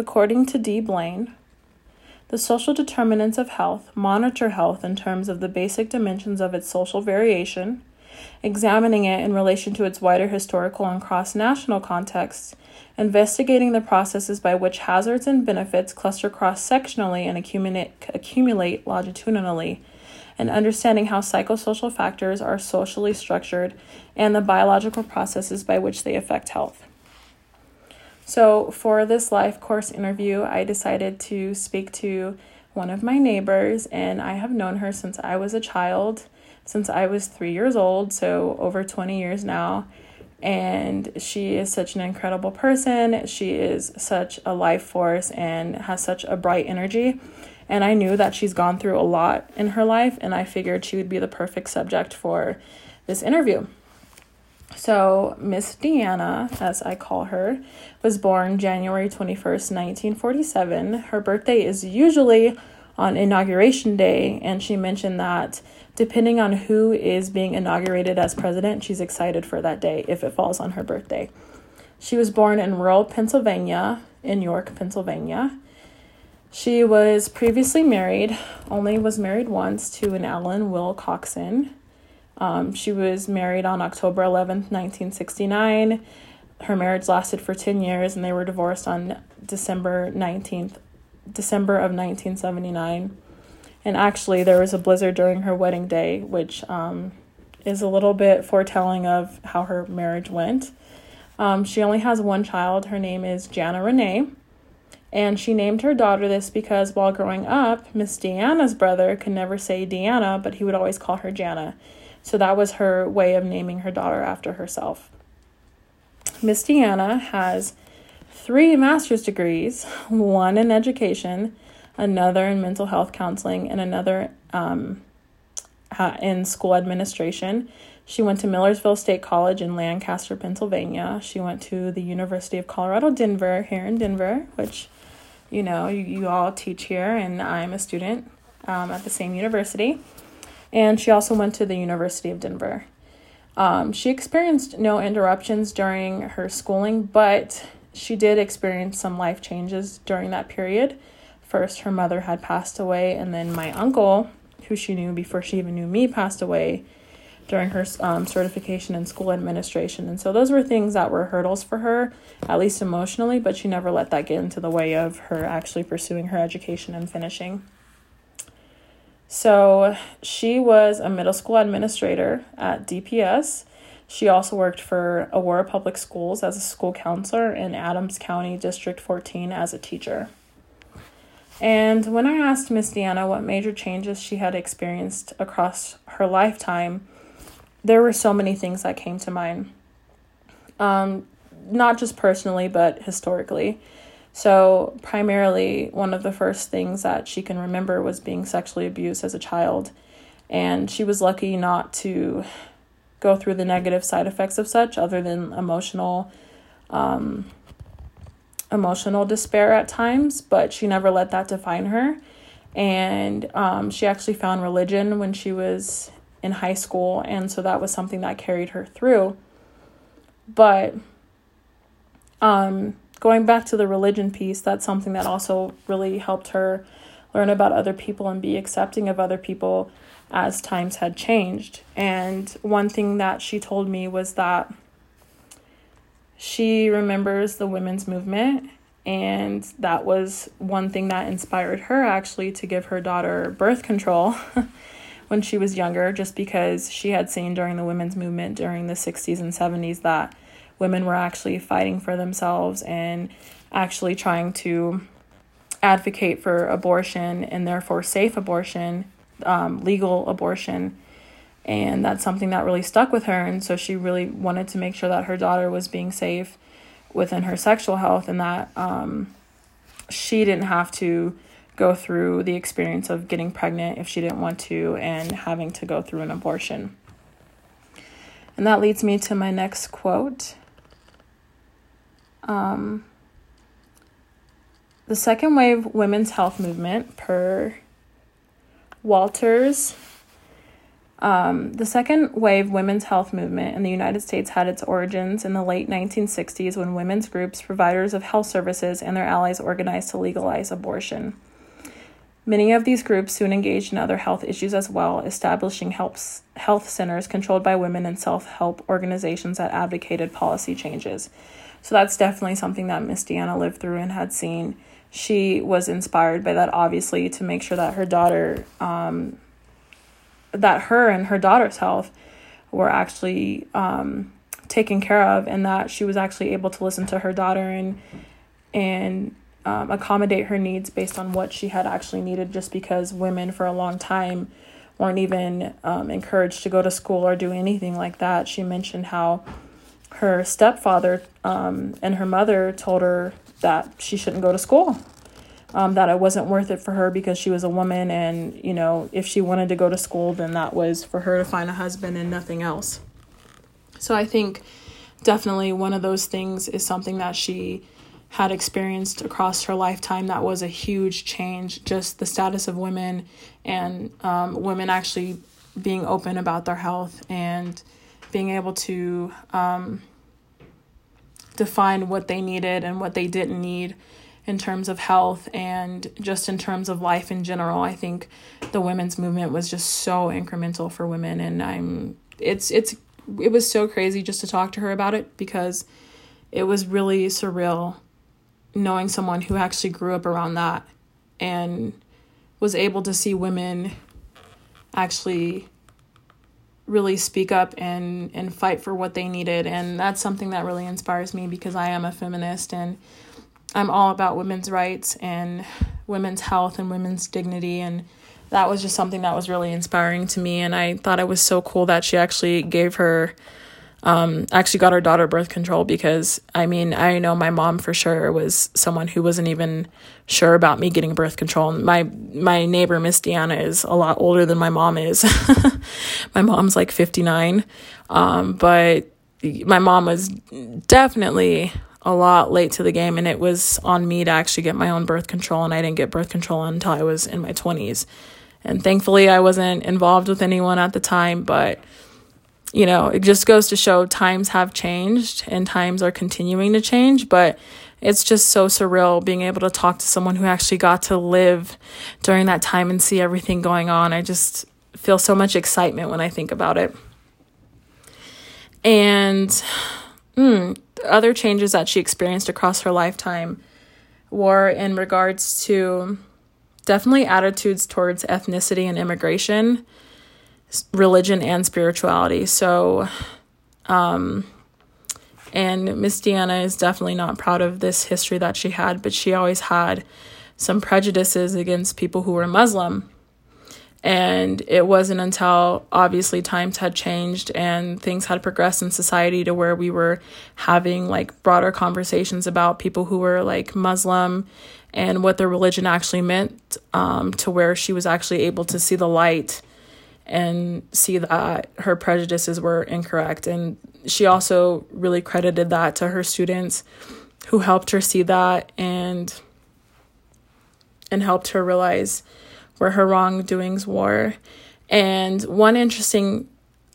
According to D. Blane, the social determinants of health monitor health in terms of the basic dimensions of its social variation, examining it in relation to its wider historical and cross national contexts, investigating the processes by which hazards and benefits cluster cross sectionally and accumulate, accumulate longitudinally, and understanding how psychosocial factors are socially structured and the biological processes by which they affect health. So, for this life course interview, I decided to speak to one of my neighbors, and I have known her since I was a child, since I was three years old, so over 20 years now. And she is such an incredible person. She is such a life force and has such a bright energy. And I knew that she's gone through a lot in her life, and I figured she would be the perfect subject for this interview. So, Miss Deanna, as I call her, was born January 21st, 1947. Her birthday is usually on Inauguration Day, and she mentioned that depending on who is being inaugurated as president, she's excited for that day if it falls on her birthday. She was born in rural Pennsylvania, in York, Pennsylvania. She was previously married, only was married once to an Alan Will Coxon. Um, she was married on October 11th, 1969. Her marriage lasted for 10 years and they were divorced on December 19th, December of 1979. And actually, there was a blizzard during her wedding day, which um, is a little bit foretelling of how her marriage went. Um, she only has one child. Her name is Jana Renee. And she named her daughter this because while growing up, Miss Deanna's brother could never say Deanna, but he would always call her Jana. So that was her way of naming her daughter after herself. Miss Deanna has three master's degrees one in education, another in mental health counseling, and another um, in school administration. She went to Millersville State College in Lancaster, Pennsylvania. She went to the University of Colorado Denver here in Denver, which you know you, you all teach here, and I'm a student um, at the same university and she also went to the University of Denver. Um, she experienced no interruptions during her schooling, but she did experience some life changes during that period. First, her mother had passed away, and then my uncle, who she knew before she even knew me, passed away during her um, certification in school administration. And so those were things that were hurdles for her, at least emotionally, but she never let that get into the way of her actually pursuing her education and finishing. So she was a middle school administrator at DPS. She also worked for Aurora Public Schools as a school counselor in Adams County District 14 as a teacher. And when I asked Miss Deanna what major changes she had experienced across her lifetime, there were so many things that came to mind. Um, not just personally, but historically. So, primarily, one of the first things that she can remember was being sexually abused as a child. And she was lucky not to go through the negative side effects of such, other than emotional. Um, emotional despair at times, but she never let that define her. And um, she actually found religion when she was in high school, and so that was something that carried her through. But um, going back to the religion piece, that's something that also really helped her learn about other people and be accepting of other people as times had changed. And one thing that she told me was that she remembers the women's movement and that was one thing that inspired her actually to give her daughter birth control when she was younger just because she had seen during the women's movement during the 60s and 70s that women were actually fighting for themselves and actually trying to advocate for abortion and therefore safe abortion, um, legal abortion. And that's something that really stuck with her. And so she really wanted to make sure that her daughter was being safe within her sexual health and that um, she didn't have to go through the experience of getting pregnant if she didn't want to and having to go through an abortion. And that leads me to my next quote. Um, the second wave women's health movement, per Walters, Um, the second wave women's health movement in the United States had its origins in the late 1960s when women's groups, providers of health services, and their allies organized to legalize abortion. Many of these groups soon engaged in other health issues as well, establishing helps, health centers controlled by women and self help organizations that advocated policy changes. So that's definitely something that Miss Deanna lived through and had seen. She was inspired by that, obviously, to make sure that her daughter um, that her and her daughter's health were actually um, taken care of and that she was actually able to listen to her daughter and and um, accommodate her needs based on what she had actually needed just because women for a long time weren't even um, encouraged to go to school or do anything like that she mentioned how her stepfather um, and her mother told her that she shouldn't go to school um, that it wasn't worth it for her because she was a woman and you know if she wanted to go to school then that was for her to find a husband and nothing else. So i think definitely one of those things is something that she had experienced across her lifetime that was a huge change just the status of women and um, women actually being open about their health and being able to um, define what they needed and what they didn't need in terms of health and just in terms of life in general. I think the women's movement was just so incremental for women and I'm it's it's it was so crazy just to talk to her about it because it was really surreal knowing someone who actually grew up around that and was able to see women actually really speak up and and fight for what they needed. And that's something that really inspires me because I am a feminist and I'm all about women's rights and women's health and women's dignity. And that was just something that was really inspiring to me. And I thought it was so cool that she actually gave her um actually got her daughter birth control because I mean I know my mom for sure was someone who wasn't even sure about me getting birth control. My my neighbor Miss Deanna is a lot older than my mom is. my mom's like 59. Um but my mom was definitely a lot late to the game and it was on me to actually get my own birth control and I didn't get birth control until I was in my 20s. And thankfully I wasn't involved with anyone at the time, but you know, it just goes to show times have changed and times are continuing to change, but it's just so surreal being able to talk to someone who actually got to live during that time and see everything going on. I just feel so much excitement when I think about it. And mm, other changes that she experienced across her lifetime were in regards to definitely attitudes towards ethnicity and immigration, religion, and spirituality. So, um, and Miss Deanna is definitely not proud of this history that she had, but she always had some prejudices against people who were Muslim. And it wasn't until obviously times had changed and things had progressed in society to where we were having like broader conversations about people who were like Muslim and what their religion actually meant, um, to where she was actually able to see the light and see that her prejudices were incorrect. And she also really credited that to her students who helped her see that and and helped her realize where her wrongdoings were. And one interesting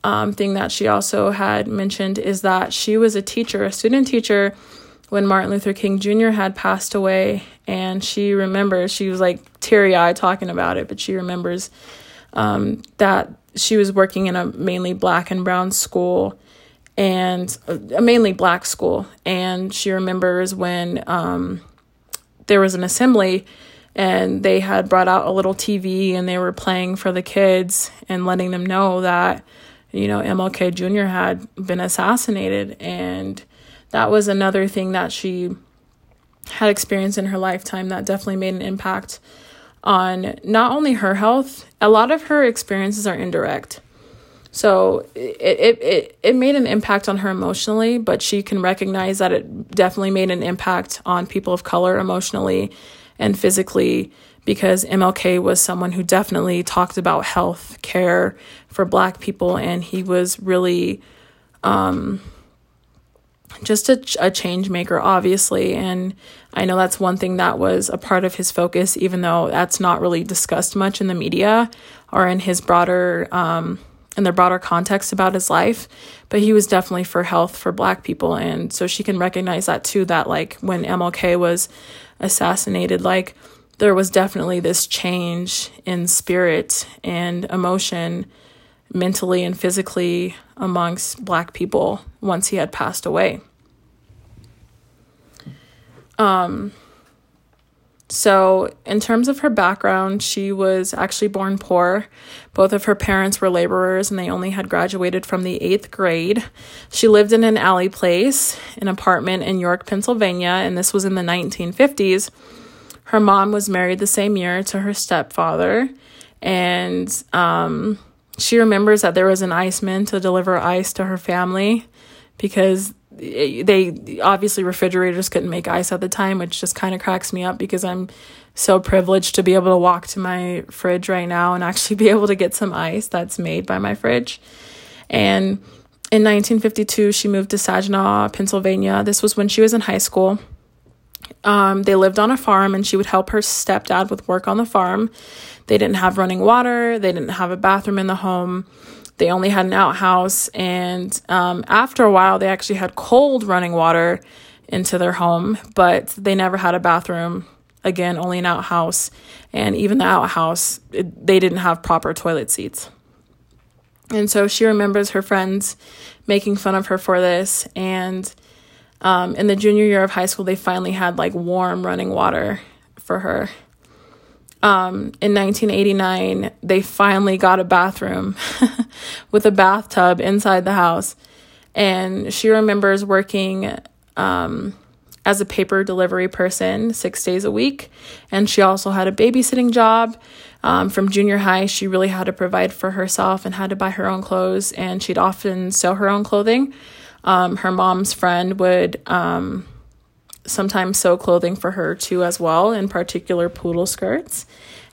um, thing that she also had mentioned is that she was a teacher, a student teacher, when Martin Luther King Jr. had passed away. And she remembers, she was like teary eyed talking about it, but she remembers um, that she was working in a mainly black and brown school and a mainly black school. And she remembers when um, there was an assembly and they had brought out a little TV and they were playing for the kids and letting them know that you know MLK Jr. had been assassinated and that was another thing that she had experienced in her lifetime that definitely made an impact on not only her health a lot of her experiences are indirect. So it, it, it, it made an impact on her emotionally but she can recognize that it definitely made an impact on people of color emotionally and physically because MLK was someone who definitely talked about health care for black people and he was really um, just a, a change maker obviously and i know that's one thing that was a part of his focus even though that's not really discussed much in the media or in his broader um, in the broader context about his life, but he was definitely for health for black people. And so she can recognize that too, that like when MLK was assassinated, like there was definitely this change in spirit and emotion mentally and physically amongst black people once he had passed away. Um, so, in terms of her background, she was actually born poor. Both of her parents were laborers and they only had graduated from the eighth grade. She lived in an alley place, an apartment in York, Pennsylvania, and this was in the 1950s. Her mom was married the same year to her stepfather, and um, she remembers that there was an iceman to deliver ice to her family because they obviously refrigerators couldn't make ice at the time, which just kind of cracks me up because I'm so privileged to be able to walk to my fridge right now and actually be able to get some ice that's made by my fridge. And in 1952, she moved to Saginaw, Pennsylvania. This was when she was in high school. Um, they lived on a farm and she would help her stepdad with work on the farm. They didn't have running water, they didn't have a bathroom in the home. They only had an outhouse, and um, after a while, they actually had cold running water into their home, but they never had a bathroom. Again, only an outhouse, and even the outhouse, it, they didn't have proper toilet seats. And so she remembers her friends making fun of her for this. And um, in the junior year of high school, they finally had like warm running water for her. Um, in 1989, they finally got a bathroom with a bathtub inside the house. And she remembers working um, as a paper delivery person six days a week. And she also had a babysitting job. Um, from junior high, she really had to provide for herself and had to buy her own clothes. And she'd often sew her own clothing. Um, her mom's friend would um, sometimes sew clothing for her too as well, in particular poodle skirts,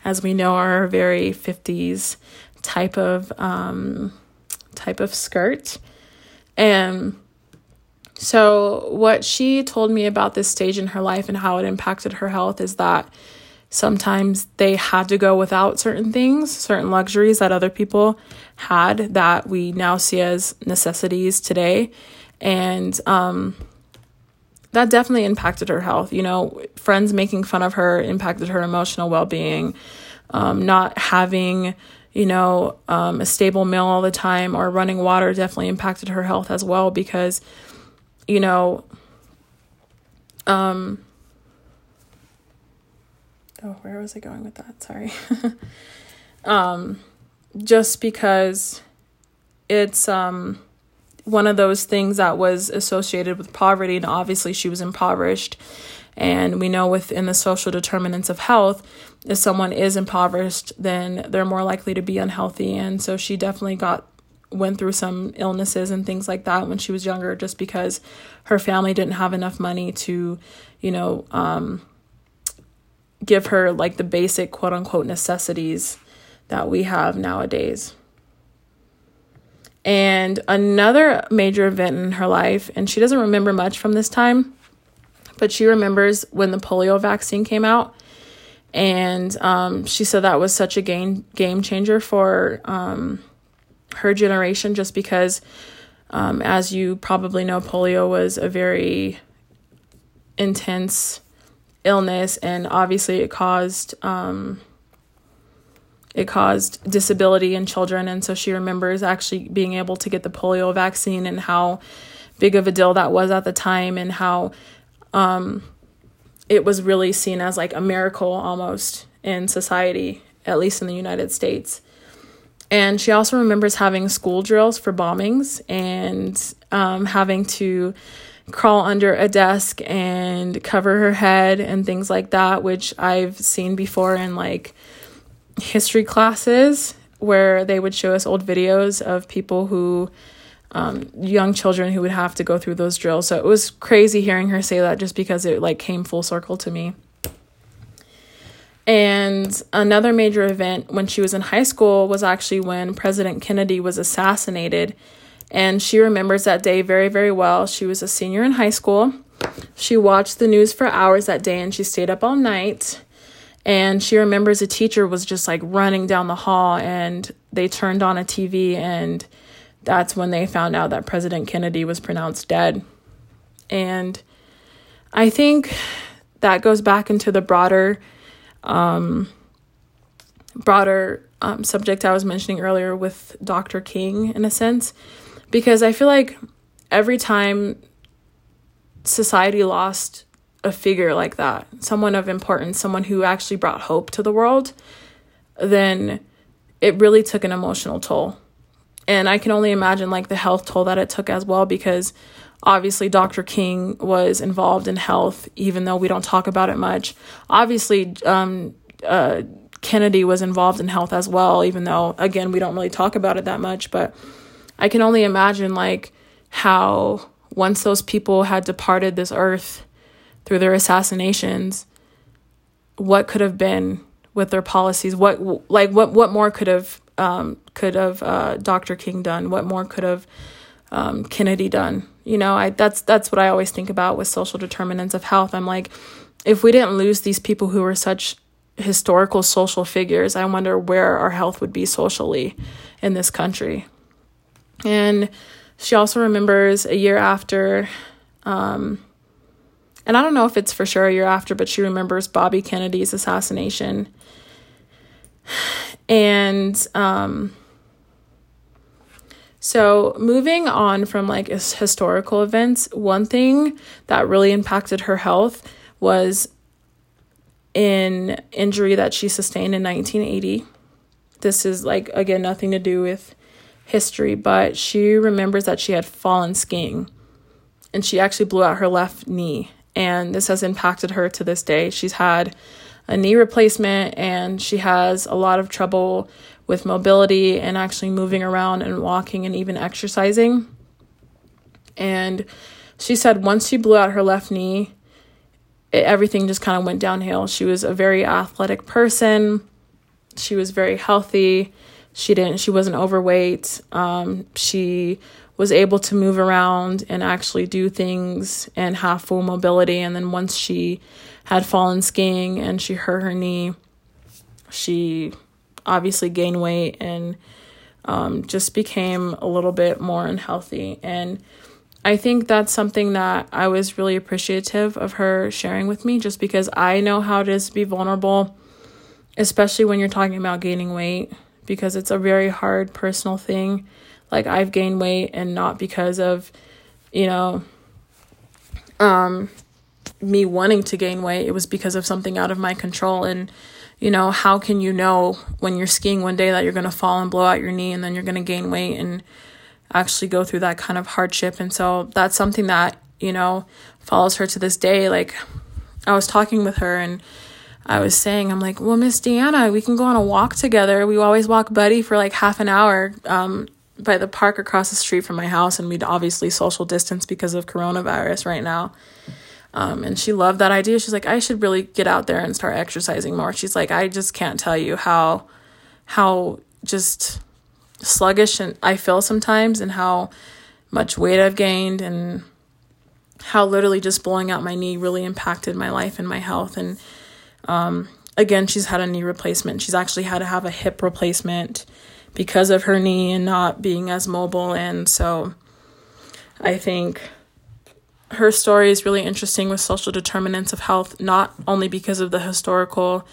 as we know are a very 50s type of um, type of skirt. And so what she told me about this stage in her life and how it impacted her health is that sometimes they had to go without certain things, certain luxuries that other people had that we now see as necessities today. And um, that definitely impacted her health. You know, friends making fun of her impacted her emotional well being. Um, not having, you know, um, a stable meal all the time or running water definitely impacted her health as well because, you know, um, oh, where was I going with that? Sorry. um, just because it's, um, one of those things that was associated with poverty, and obviously she was impoverished. And we know within the social determinants of health, if someone is impoverished, then they're more likely to be unhealthy. And so she definitely got went through some illnesses and things like that when she was younger, just because her family didn't have enough money to, you know, um, give her like the basic quote unquote necessities that we have nowadays. And another major event in her life, and she doesn't remember much from this time, but she remembers when the polio vaccine came out. And um, she said that was such a game game changer for um, her generation, just because, um, as you probably know, polio was a very intense illness, and obviously it caused um, it caused disability in children. And so she remembers actually being able to get the polio vaccine and how big of a deal that was at the time and how um, it was really seen as like a miracle almost in society, at least in the United States. And she also remembers having school drills for bombings and um, having to crawl under a desk and cover her head and things like that, which I've seen before in like history classes where they would show us old videos of people who um, young children who would have to go through those drills. So it was crazy hearing her say that just because it like came full circle to me. And another major event when she was in high school was actually when president kennedy was assassinated. And she remembers that day very very well. She was a senior in high school. She watched the news for hours that day and she stayed up all night And she remembers a teacher was just like running down the hall and they turned on a TV and that's when they found out that President Kennedy was pronounced dead. And I think that goes back into the broader um, broader um, subject I was mentioning earlier with Dr. King in a sense because I feel like every time society lost a figure like that, someone of importance, someone who actually brought hope to the world, then it really took an emotional toll. And I can only imagine like the health toll that it took as well because obviously Dr. King was involved in health even though we don't talk about it much. Obviously um, uh, Kennedy was involved in health as well even though again we don't really talk about it that much, but I can only imagine like how once those people had departed this earth through their assassinations, what could have been with their policies? What like what what more could have um, could have uh, Dr. King done? What more could have um, Kennedy done? You know, I that's that's what I always think about with social determinants of health. I'm like, if we didn't lose these people who were such historical social figures, I wonder where our health would be socially in this country. And she also remembers a year after, um, and I don't know if it's for sure a year after, but she remembers Bobby Kennedy's assassination. And um, so, moving on from like historical events, one thing that really impacted her health was an injury that she sustained in 1980. This is like, again, nothing to do with history, but she remembers that she had fallen skiing and she actually blew out her left knee. And this has impacted her to this day. She's had a knee replacement and she has a lot of trouble with mobility and actually moving around and walking and even exercising. And she said once she blew out her left knee, it, everything just kind of went downhill. She was a very athletic person. She was very healthy she didn't she wasn't overweight um, she was able to move around and actually do things and have full mobility and then once she had fallen skiing and she hurt her knee she obviously gained weight and um, just became a little bit more unhealthy and i think that's something that i was really appreciative of her sharing with me just because i know how it is to be vulnerable especially when you're talking about gaining weight because it's a very hard personal thing. Like I've gained weight and not because of, you know, um me wanting to gain weight. It was because of something out of my control and you know, how can you know when you're skiing one day that you're going to fall and blow out your knee and then you're going to gain weight and actually go through that kind of hardship. And so that's something that, you know, follows her to this day. Like I was talking with her and I was saying, I'm like, well, Miss Deanna, we can go on a walk together. We always walk buddy for like half an hour um, by the park across the street from my house, and we'd obviously social distance because of coronavirus right now. Um, and she loved that idea. She's like, I should really get out there and start exercising more. She's like, I just can't tell you how, how just sluggish and I feel sometimes, and how much weight I've gained, and how literally just blowing out my knee really impacted my life and my health and um, again, she's had a knee replacement. She's actually had to have a hip replacement because of her knee and not being as mobile. And so I think her story is really interesting with social determinants of health, not only because of the historical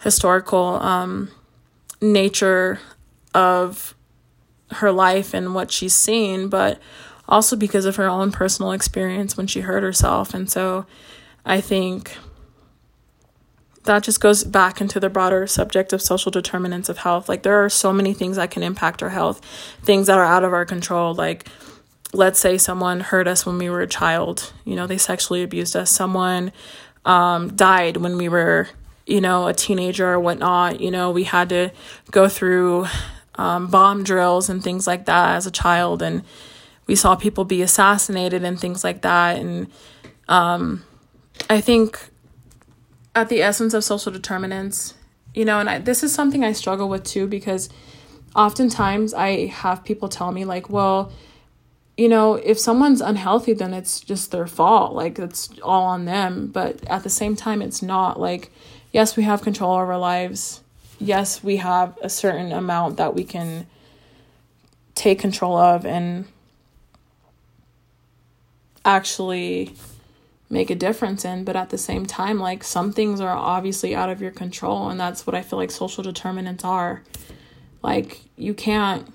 historical um, nature of her life and what she's seen, but also because of her own personal experience when she hurt herself. And so I think that just goes back into the broader subject of social determinants of health. Like, there are so many things that can impact our health, things that are out of our control. Like, let's say someone hurt us when we were a child, you know, they sexually abused us. Someone um, died when we were, you know, a teenager or whatnot. You know, we had to go through um, bomb drills and things like that as a child. And we saw people be assassinated and things like that. And um, I think at the essence of social determinants, you know, and I, this is something I struggle with too because oftentimes I have people tell me, like, well, you know, if someone's unhealthy, then it's just their fault. Like, it's all on them. But at the same time, it's not. Like, yes, we have control over our lives. Yes, we have a certain amount that we can take control of and actually make a difference in but at the same time like some things are obviously out of your control and that's what i feel like social determinants are. Like you can't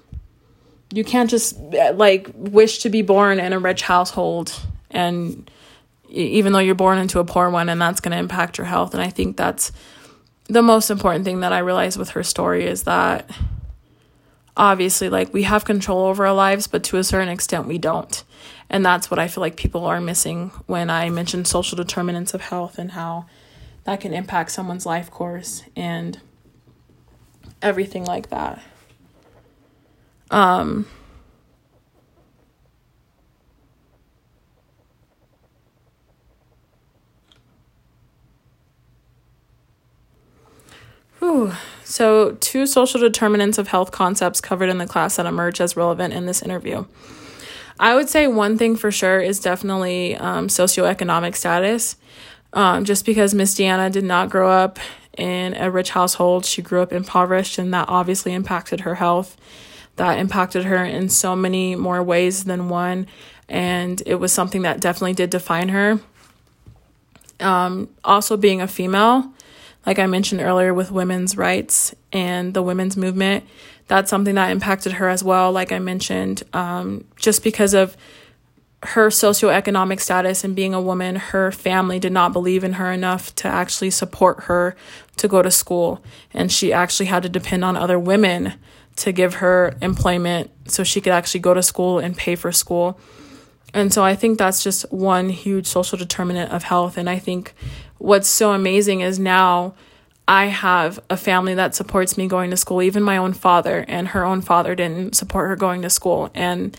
you can't just eh, like wish to be born in a rich household and even though you're born into a poor one and that's going to impact your health. And i think that's the most important thing that i realized with her story is that obviously like we have control over our lives but to a certain extent we don't and that's what I feel like people are missing when I mention social determinants of health and how that can impact someone's life course and everything like that. Um. So, two social determinants of health concepts covered in the class that emerge as relevant in this interview. I would say one thing for sure is definitely um, socioeconomic status. Um, just because Miss Deanna did not grow up in a rich household, she grew up impoverished, and that obviously impacted her health. That impacted her in so many more ways than one. And it was something that definitely did define her. Um, also, being a female, like I mentioned earlier with women's rights and the women's movement, that's something that impacted her as well, like I mentioned, um, just because of her socioeconomic status and being a woman, her family did not believe in her enough to actually support her to go to school. And she actually had to depend on other women to give her employment so she could actually go to school and pay for school. And so I think that's just one huge social determinant of health. And I think what's so amazing is now I have a family that supports me going to school, even my own father, and her own father didn't support her going to school. And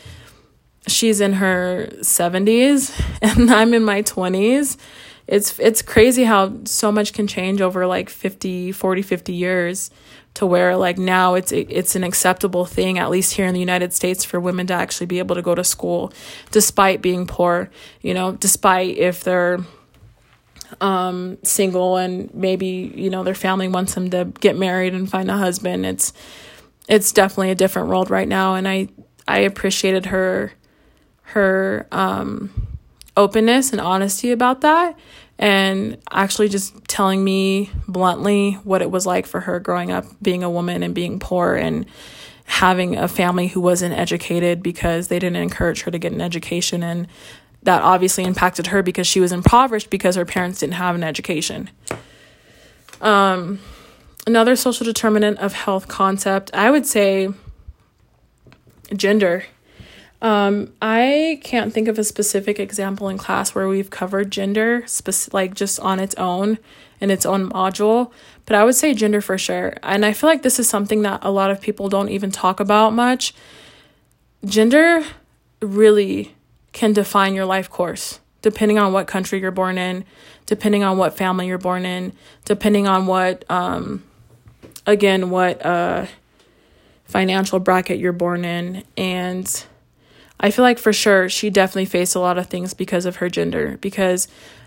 she's in her 70s and I'm in my 20s. It's it's crazy how so much can change over like 50, 40, 50 years to where like now it's it's an acceptable thing at least here in the United States for women to actually be able to go to school despite being poor, you know, despite if they're um, single and maybe you know their family wants them to get married and find a husband. It's it's definitely a different world right now. And i i appreciated her her um, openness and honesty about that and actually just telling me bluntly what it was like for her growing up being a woman and being poor and having a family who wasn't educated because they didn't encourage her to get an education. And that obviously impacted her because she was impoverished because her parents didn't have an education. Um, another social determinant of health concept, I would say gender. Um, I can't think of a specific example in class where we've covered gender, spec- like just on its own in its own module, but I would say gender for sure. And I feel like this is something that a lot of people don't even talk about much. Gender really can define your life course, depending on what country you're born in, depending on what family you're born in, depending on what, um, again, what uh, financial bracket you're born in. And I feel like for sure she definitely faced a lot of things because of her gender, because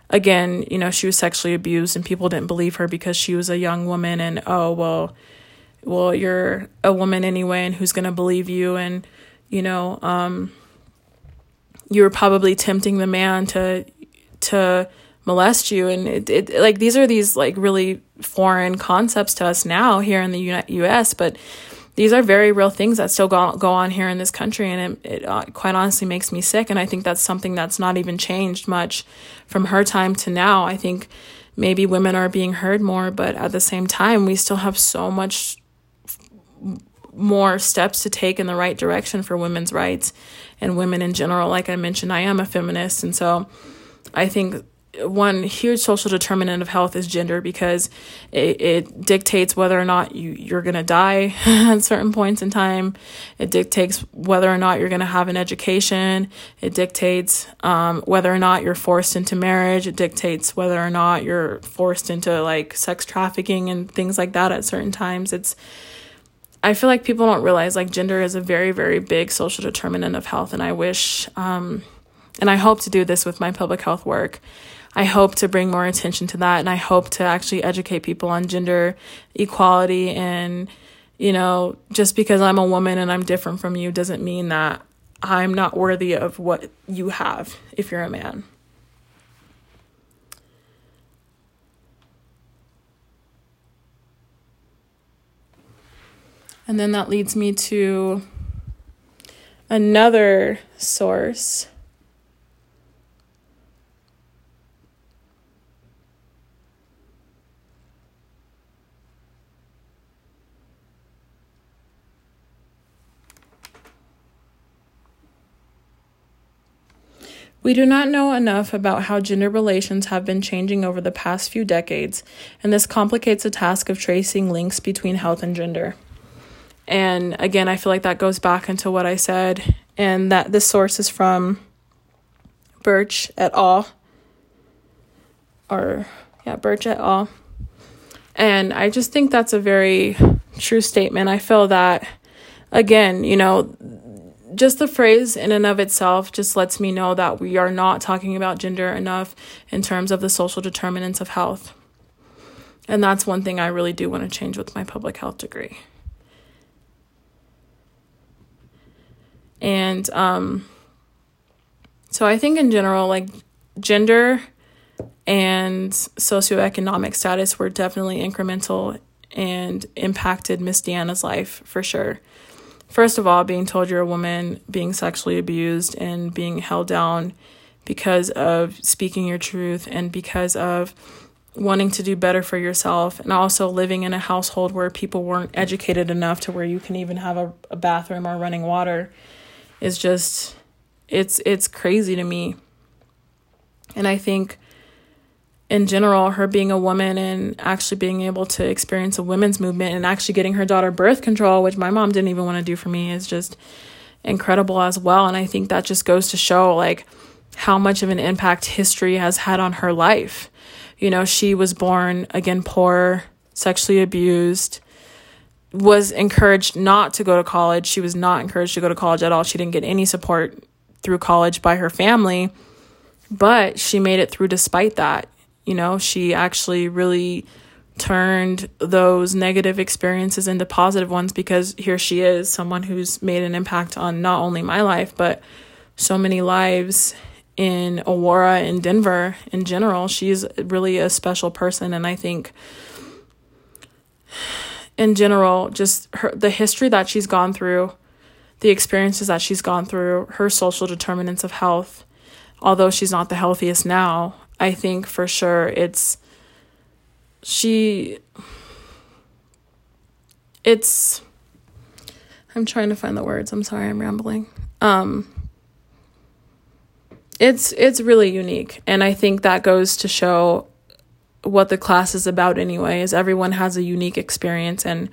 again, you know, she was sexually abused and people didn't believe her because she was a young woman and oh, well, well, you're a woman anyway and who's going to believe you and you know, um you were probably tempting the man to to molest you. And it, it like these are these like really foreign concepts to us now here in the US but these are very real things that still go, go on here in this country. And it, it uh, quite honestly makes me sick. And I think that's something that's not even changed much from her time to now. I think maybe women are being heard more but at the same time we still have so much more steps to take in the right direction for women's rights and women in general. Like I mentioned, I am a feminist. And so I think one huge social determinant of health is gender because it, it dictates whether or not you, you're going to die at certain points in time. It dictates whether or not you're going to have an education. It dictates um, whether or not you're forced into marriage. It dictates whether or not you're forced into like sex trafficking and things like that at certain times. It's I feel like people don't realize like gender is a very, very big social determinant of health. And I wish, um, and I hope to do this with my public health work. I hope to bring more attention to that. And I hope to actually educate people on gender equality. And, you know, just because I'm a woman and I'm different from you doesn't mean that I'm not worthy of what you have if you're a man. And then that leads me to another source. We do not know enough about how gender relations have been changing over the past few decades, and this complicates the task of tracing links between health and gender. And again, I feel like that goes back into what I said, and that this source is from Birch et al. Or, yeah, Birch et al. And I just think that's a very true statement. I feel that, again, you know, just the phrase in and of itself just lets me know that we are not talking about gender enough in terms of the social determinants of health. And that's one thing I really do want to change with my public health degree. And um, so I think in general, like gender and socioeconomic status were definitely incremental and impacted Miss Deanna's life for sure. First of all, being told you're a woman, being sexually abused, and being held down because of speaking your truth and because of wanting to do better for yourself and also living in a household where people weren't educated enough to where you can even have a, a bathroom or running water is just it's it's crazy to me. And I think in general, her being a woman and actually being able to experience a women's movement and actually getting her daughter birth control, which my mom didn't even want to do for me, is just incredible as well. And I think that just goes to show like how much of an impact history has had on her life. You know, she was born again poor, sexually abused, was encouraged not to go to college. She was not encouraged to go to college at all. She didn't get any support through college by her family, but she made it through despite that. You know, she actually really turned those negative experiences into positive ones because here she is, someone who's made an impact on not only my life, but so many lives in Aurora and Denver in general. She's really a special person, and I think in general, just her the history that she's gone through, the experiences that she's gone through, her social determinants of health, although she's not the healthiest now, I think for sure it's she it's I'm trying to find the words. I'm sorry, I'm rambling. Um it's it's really unique and I think that goes to show what the class is about anyway is everyone has a unique experience and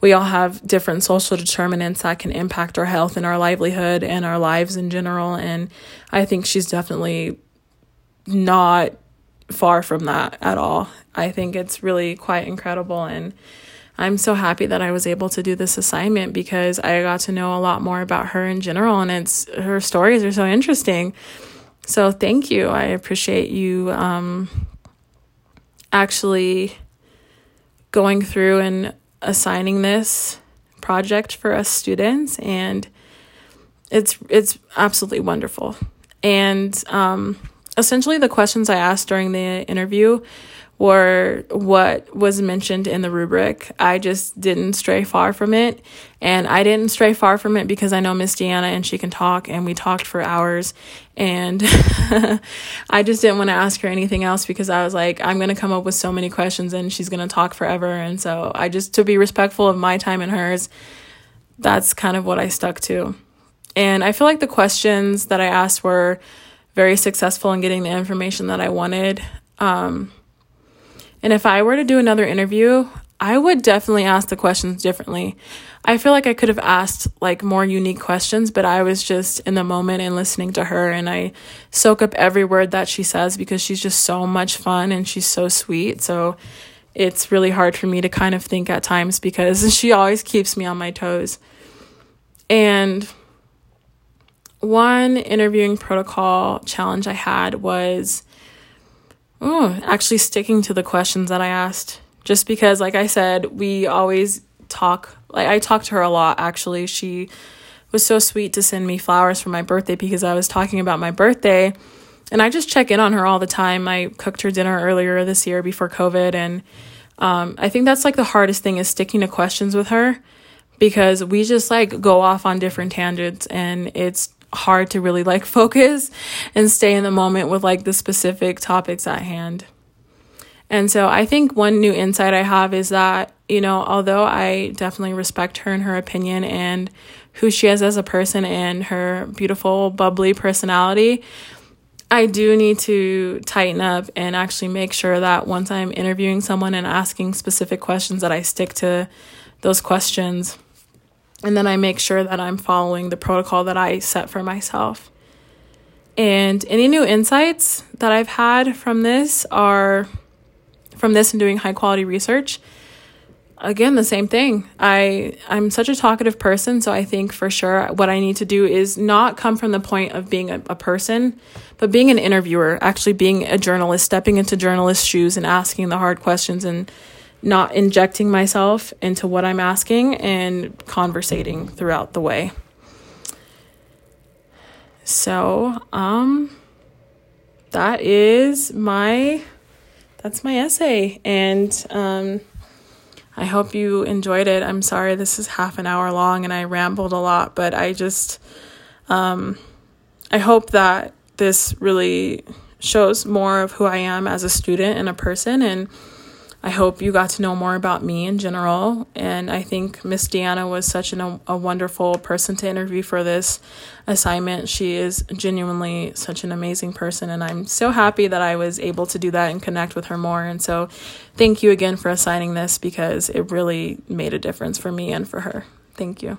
we all have different social determinants that can impact our health and our livelihood and our lives in general and i think she's definitely not far from that at all. I think it's really quite incredible and i'm so happy that i was able to do this assignment because i got to know a lot more about her in general and it's her stories are so interesting. So thank you. I appreciate you um, actually going through and assigning this project for us students and it's it's absolutely wonderful. And um, essentially the questions i asked during the interview or what was mentioned in the rubric. I just didn't stray far from it. And I didn't stray far from it because I know Miss Deanna and she can talk and we talked for hours. And I just didn't want to ask her anything else because I was like, I'm going to come up with so many questions and she's going to talk forever. And so I just, to be respectful of my time and hers, that's kind of what I stuck to. And I feel like the questions that I asked were very successful in getting the information that I wanted. Um, and if I were to do another interview, I would definitely ask the questions differently. I feel like I could have asked like more unique questions, but I was just in the moment and listening to her and I soak up every word that she says because she's just so much fun and she's so sweet. So it's really hard for me to kind of think at times because she always keeps me on my toes. And one interviewing protocol challenge I had was oh, actually sticking to the questions that I asked. Just because, like I said, we always talk, like I talked to her a lot actually. She was so sweet to send me flowers for my birthday because I was talking about my birthday. And I just check in on her all the time. I cooked her dinner earlier this year before COVID. And um, I think that's like the hardest thing is sticking to questions with her because we just like go off on different tangents and it's hard to really like focus and stay in the moment with like the specific topics at hand. And so I think one new insight I have is that, you know, although I definitely respect her and her opinion and who she is as a person and her beautiful, bubbly personality, I do need to tighten up and actually make sure that once I'm interviewing someone and asking specific questions that I stick to those questions and then I make sure that I'm following the protocol that I set for myself. And any new insights that I've had from this are from this and doing high quality research. Again, the same thing. I I'm such a talkative person, so I think for sure what I need to do is not come from the point of being a, a person, but being an interviewer, actually being a journalist, stepping into journalist shoes and asking the hard questions and not injecting myself into what I'm asking and conversating throughout the way. So, um that is my that's my essay and um I hope you enjoyed it. I'm sorry this is half an hour long and I rambled a lot, but I just um I hope that this really shows more of who I am as a student and a person and I hope you got to know more about me in general. And I think Miss Deanna was such an, a wonderful person to interview for this assignment. She is genuinely such an amazing person. And I'm so happy that I was able to do that and connect with her more. And so thank you again for assigning this because it really made a difference for me and for her. Thank you.